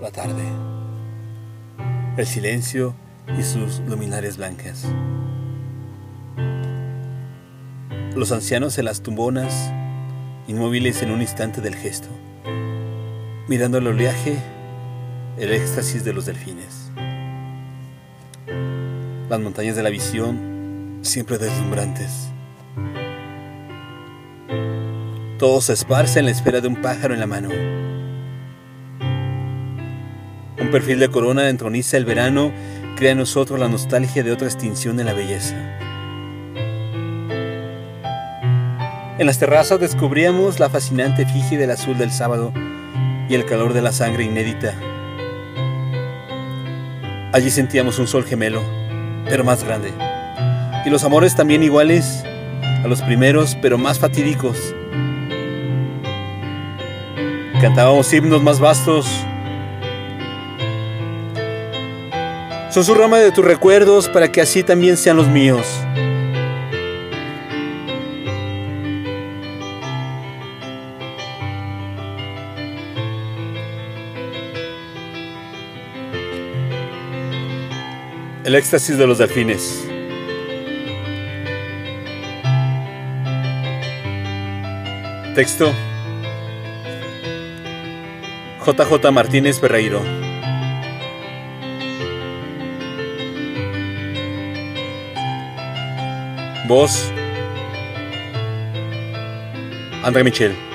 la tarde, el silencio y sus luminarias blancas. Los ancianos en las tumbonas, inmóviles en un instante del gesto, mirando el oleaje, el éxtasis de los delfines. Las montañas de la visión, siempre deslumbrantes. Todo se esparce en la espera de un pájaro en la mano. Perfil de corona entroniza el verano, crea en nosotros la nostalgia de otra extinción de la belleza. En las terrazas descubríamos la fascinante efigie del azul del sábado y el calor de la sangre inédita. Allí sentíamos un sol gemelo, pero más grande, y los amores también iguales a los primeros, pero más fatídicos. Cantábamos himnos más vastos. Susurrame de tus recuerdos para que así también sean los míos. El éxtasis de los delfines. Texto. JJ Martínez Ferreiro. Voz. André Michel.